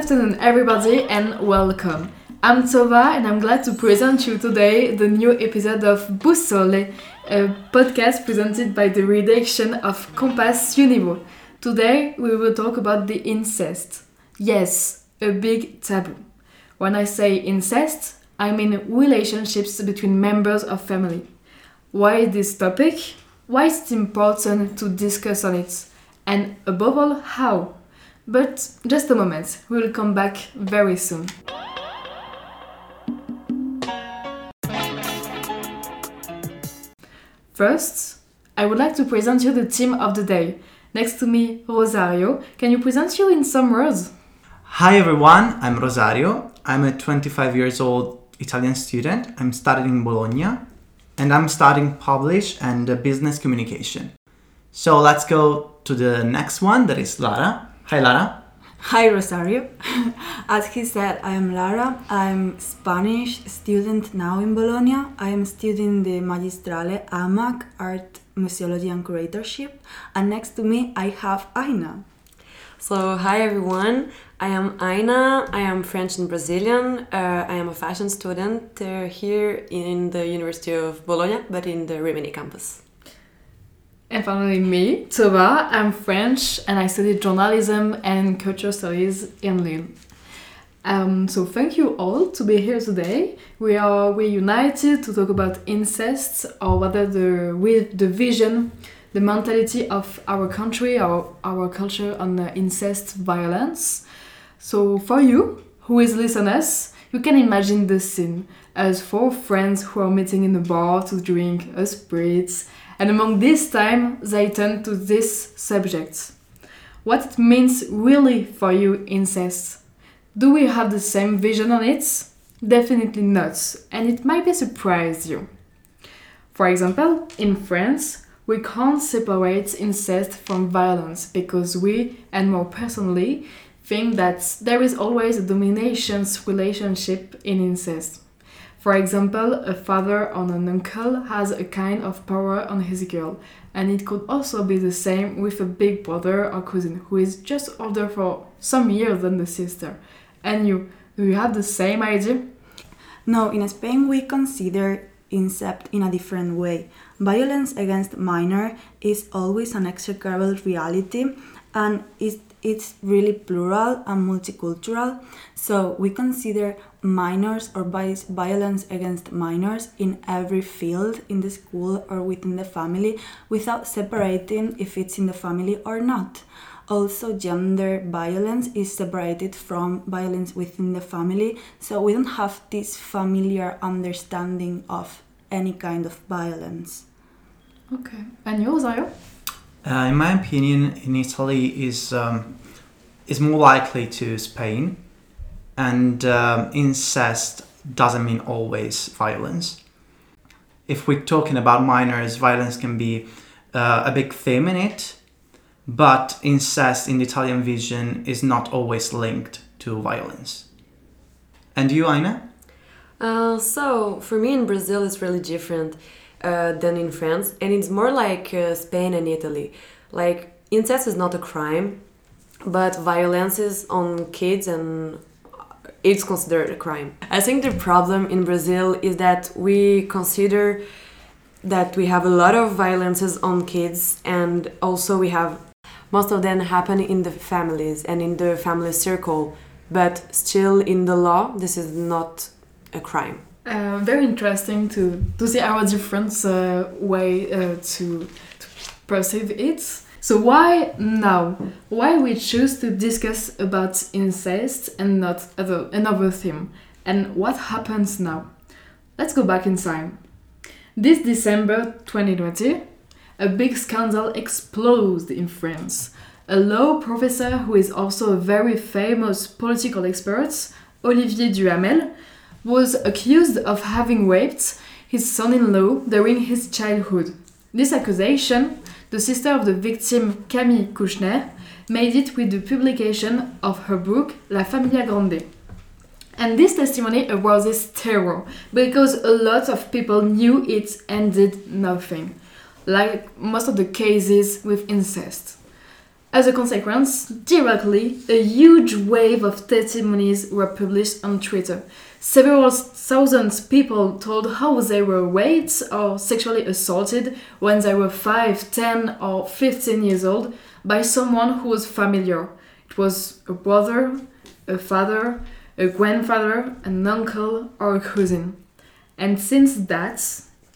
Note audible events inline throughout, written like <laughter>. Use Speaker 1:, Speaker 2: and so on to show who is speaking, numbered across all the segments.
Speaker 1: afternoon, everybody, and welcome. I'm Tova, and I'm glad to present you today the new episode of Boussole, a podcast presented by the redaction of Compass Unibo. Today, we will talk about the incest. Yes, a big taboo. When I say incest, I mean relationships between members of family. Why this topic? Why is it important to discuss on it? And above all, how? But just a moment, we will come back very soon. First, I would like to present you the team of the day. Next to me, Rosario. Can you present you in some words?
Speaker 2: Hi everyone, I'm Rosario. I'm a 25 years old Italian student. I'm studying in Bologna and I'm studying publish and business communication. So let's go to the next one that is Lara. Hi Lara.
Speaker 3: Hi Rosario. <laughs> As he said, I am Lara. I'm Spanish student now in Bologna. I am studying the Magistrale AMAC Art Museology and Curatorship. And next to me I have Aina.
Speaker 4: So, hi everyone. I am Aina. I am French and Brazilian. Uh, I am a fashion student uh, here in the University of Bologna, but in the Rimini campus.
Speaker 1: And finally, me, Tova. I'm French and I studied journalism and culture studies in Lille. Um, so thank you all to be here today. We are we united to talk about incest or whether the with the vision, the mentality of our country or our culture on the incest violence. So for you who is listeners, you can imagine the scene as four friends who are meeting in a bar to drink a spritz and among this time they turn to this subject. What it means really for you incest. Do we have the same vision on it? Definitely not, and it might be surprise you. For example, in France, we can't separate incest from violence because we, and more personally, think that there is always a dominations relationship in incest. For example, a father or an uncle has a kind of power on his girl, and it could also be the same with a big brother or cousin who is just older for some years than the sister. And you, do you have the same idea?
Speaker 3: No, in Spain we consider incest in a different way. Violence against minor is always an execrable reality and is it's really plural and multicultural. So we consider minors or violence against minors in every field in the school or within the family without separating if it's in the family or not. Also, gender violence is separated from violence within the family, so we don't have this familiar understanding of any kind of violence.
Speaker 1: Okay, and yours, Ayo?
Speaker 2: Uh, in my opinion, in Italy is um, is more likely to Spain, and um, incest doesn't mean always violence. If we're talking about minors, violence can be uh, a big theme in it, but incest in the Italian vision is not always linked to violence. And you, Aina?
Speaker 4: Uh, so, for me in Brazil, it's really different uh, than in France, and it's more like uh, Spain and Italy. Like, incest is not a crime, but violence is on kids and it's considered a crime. I think the problem in Brazil is that we consider that we have a lot of violences on kids and also we have most of them happen in the families and in the family circle but still in the law this is not a crime
Speaker 1: uh, very interesting to, to see our different uh, way uh, to, to perceive it so why now? Why we choose to discuss about incest and not other, another theme? And what happens now? Let's go back in time. This December 2020, a big scandal exploded in France. A law professor who is also a very famous political expert, Olivier Duhamel, was accused of having raped his son-in-law during his childhood. This accusation the sister of the victim, Camille Kouchner, made it with the publication of her book La Familia Grande. And this testimony arouses terror because a lot of people knew it and did nothing, like most of the cases with incest. As a consequence, directly, a huge wave of testimonies were published on Twitter. Several thousand people told how they were raped or sexually assaulted when they were 5, 10, or 15 years old by someone who was familiar. It was a brother, a father, a grandfather, an uncle, or a cousin. And since that,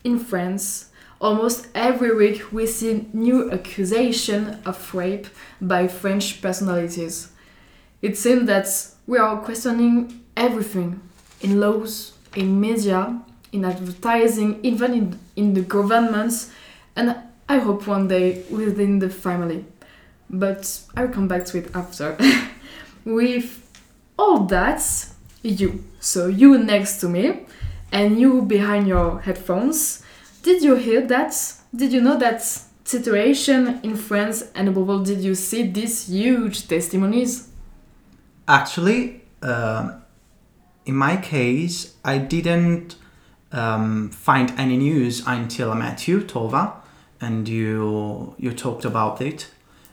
Speaker 1: in France, almost every week we see new accusation of rape by French personalities. It seems that we are questioning everything in laws, in media, in advertising, even in, in the governments, and I hope one day within the family. But I'll come back to it after. <laughs> With all that, you, so you next to me, and you behind your headphones, did you hear that? Did you know that situation in France and above all did you see these huge testimonies?
Speaker 2: Actually, uh, in my case, I didn't um, find any news until I met you, Tova, and you you talked about it.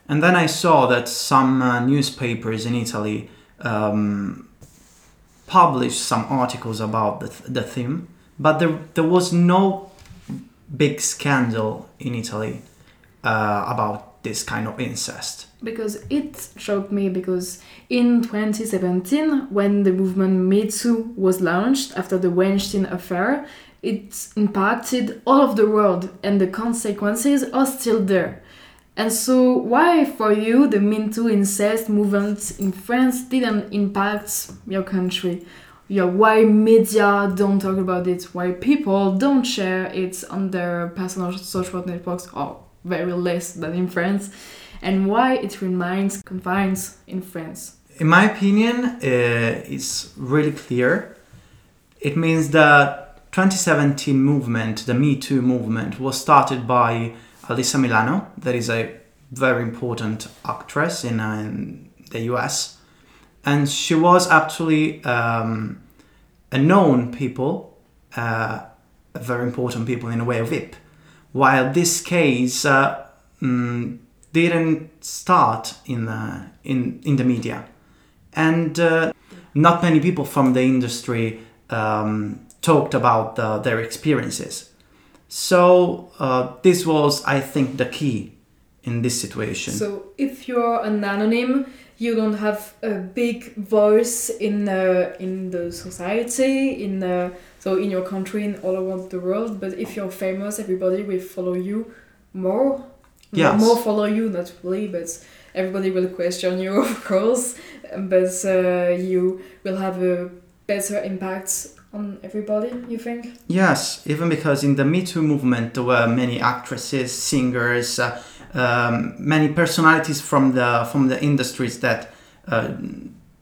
Speaker 2: And then I saw that some uh, newspapers in Italy um, published some articles about the, th- the theme, but there, there was no big scandal in Italy uh, about this kind of incest.
Speaker 1: Because it shocked me because in 2017, when the movement Me Too was launched after the Weinstein affair, it impacted all of the world and the consequences are still there. And so, why for you the Me Too incest movement in France didn't impact your country? Yeah, why media don't talk about it? Why people don't share it on their personal social networks, or very less than in France? And why it remains confined in France?
Speaker 2: In my opinion, uh, it's really clear. It means the 2017 movement, the Me Too movement, was started by Alyssa Milano, that is a very important actress in, uh, in the US. And she was actually um, a known people, uh, a very important people in a way of VIP. While this case uh, mm, didn't start in the, in, in the media. And uh, not many people from the industry um, talked about the, their experiences. So uh, this was, I think, the key in this situation.
Speaker 1: So if you're an anonym, you don't have a big voice in uh, in the society, in uh, so in your country, and all around the world. But if you're famous, everybody will follow you more.
Speaker 2: Yes.
Speaker 1: More follow you, not really, but everybody will question you, <laughs> of course. But uh, you will have a better impact on everybody. You think?
Speaker 2: Yes, even because in the Me Too movement there were many actresses, singers, uh, um, many personalities from the from the industries that uh,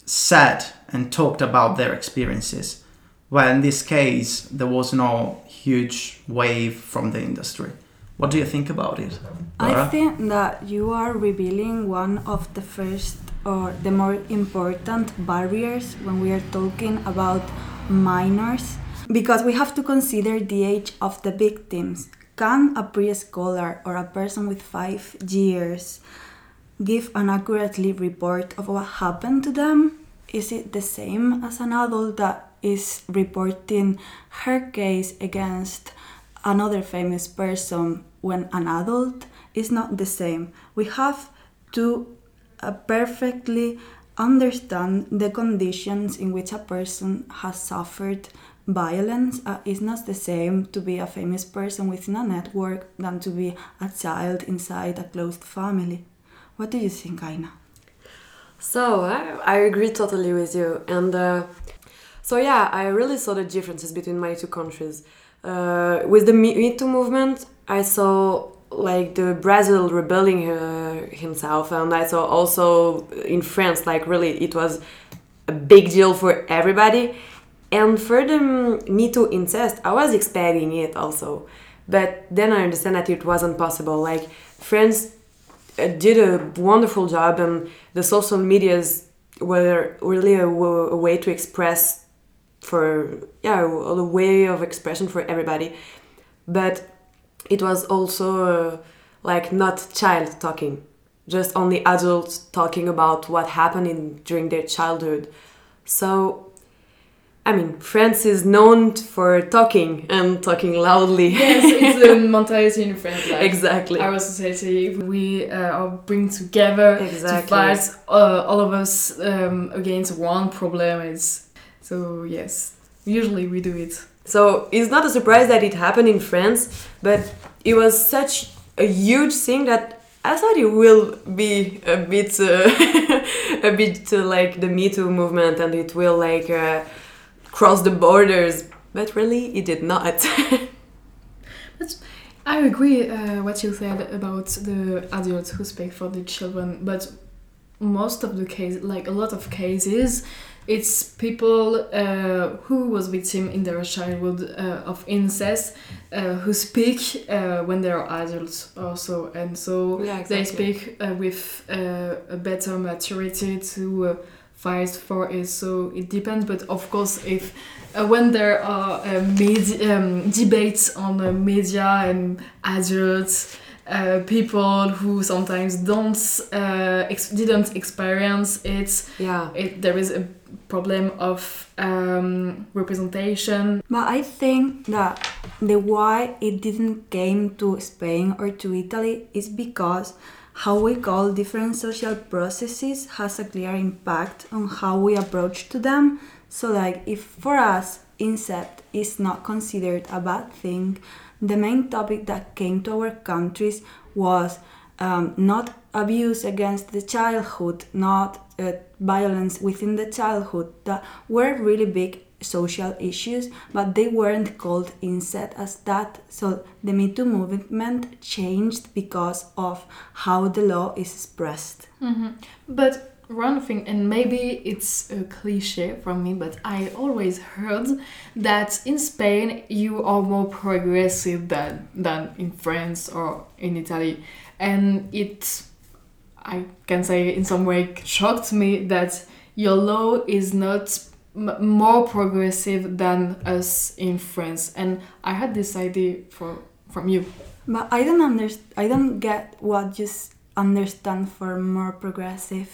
Speaker 2: said and talked about their experiences. Well, in this case, there was no huge wave from the industry. What do you think about it?
Speaker 3: I think that you are revealing one of the first or the more important barriers when we are talking about minors because we have to consider the age of the victims. Can a pre scholar or a person with five years give an accurately report of what happened to them? Is it the same as an adult that is reporting her case against another famous person when an adult is not the same? We have to uh, perfectly understand the conditions in which a person has suffered violence uh, it's not the same to be a famous person within a network than to be a child inside a closed family what do you think aina
Speaker 4: So I, I agree totally with you, and uh, so yeah, I really saw the differences between my two countries. Uh, with the Me Me Too movement, I saw like the Brazil rebelling uh, himself, and I saw also in France, like really, it was a big deal for everybody. And for the Me Too incest, I was expecting it also, but then I understand that it wasn't possible. Like France uh, did a wonderful job, and the social medias were really a way to express for yeah a way of expression for everybody, but it was also uh, like not child talking. just only adults talking about what happened in, during their childhood. So, I mean, France is known for talking and talking loudly.
Speaker 1: yes, it's <laughs> the mentality in France. Like
Speaker 4: exactly.
Speaker 1: Our society, we uh, are bring together
Speaker 4: Exactly.
Speaker 1: to fight uh, all of us um, against one problem. It's so yes. Usually we do it.
Speaker 4: So it's not a surprise that it happened in France, but it was such a huge thing that I thought it will be a bit, uh, <laughs> a bit uh, like the Me Too movement, and it will like uh, cross the borders. But really, it did not. <laughs>
Speaker 1: But I agree uh, what you said about the adults who speak for the children, but most of the case, like a lot of cases, it's people uh, who was victim in their childhood uh, of incest uh, who speak uh, when they are adults also, and so
Speaker 4: Yeah,
Speaker 1: they speak uh, with uh, a better maturity to fight for it. So it depends, but of course, if uh, when there are uh, med- um, debates on the media and adults, uh, people who sometimes don't uh, ex- didn't experience it,
Speaker 4: yeah.
Speaker 1: it, there is a problem of um, representation.
Speaker 3: But I think that the why it didn't came to Spain or to Italy is because how we call different social processes has a clear impact on how we approach to them. So like if for us incest is not considered a bad thing, the main topic that came to our countries was um, not abuse against the childhood, not uh, violence within the childhood, that were really big social issues, but they weren't called incest as that. So the Me Too movement changed because of how the law is expressed. Mm-hmm.
Speaker 1: But one thing, and maybe it's a cliche from me, but I always heard that in Spain you are more progressive than than in France or in Italy, and it, I can say in some way, shocked me that your law is not m- more progressive than us in France, and I had this idea for from you.
Speaker 3: But I don't understand. I don't get what you s- understand for more progressive.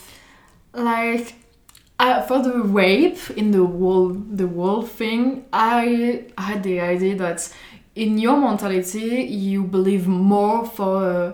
Speaker 1: like uh, for the rape in the wall the wall thing i had the idea that in your mentality you believe more for uh,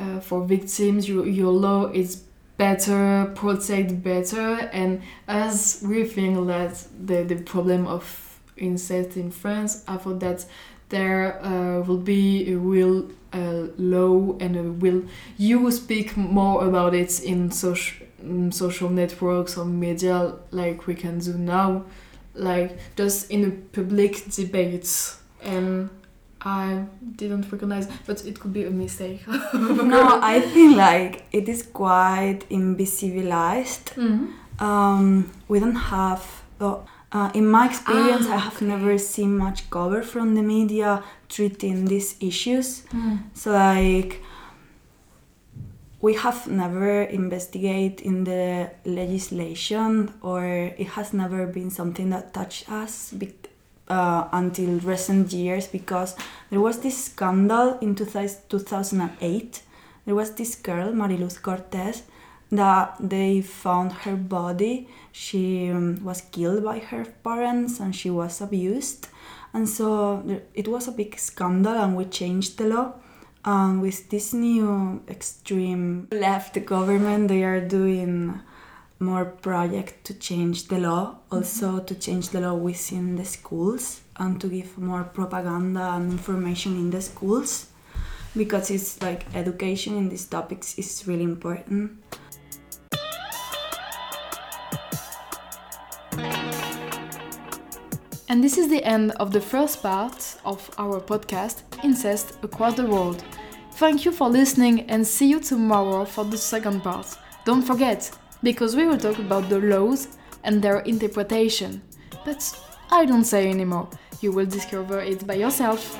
Speaker 1: uh, for victims you, your law is better protect better and as we think that the, the problem of incest in france i thought that there uh, will be a real uh, law and a will you speak more about it in social social networks or media like we can do now like just in a public debate and i didn't recognize but it could be a mistake <laughs> <laughs>
Speaker 3: no, I think like it is quite invisibilized.
Speaker 1: Mhm.
Speaker 3: Um, we don't have. Uh, in my experience, I have never seen much cover from the media treating these issues. So like we have never investigate in the legislation or it has never been something that touched us uh, until recent years because there was this scandal in 2000 2008 there was this girl mariluz cortés that they found her body. She um, was killed by her parents and she was abused. And so there- it was a big scandal and we changed the law. And with this new extreme left government they are doing more project to change the law mm-hmm. also to change the law within the schools and to give more propaganda and information in the schools because it's like education in these topics is really important
Speaker 1: And this is the end of the first part of our podcast, Incest Across the World. Thank you for listening and see you tomorrow for the second part. Don't forget, because we will talk about the laws and their interpretation. But I don't say anymore, you will discover it by yourself.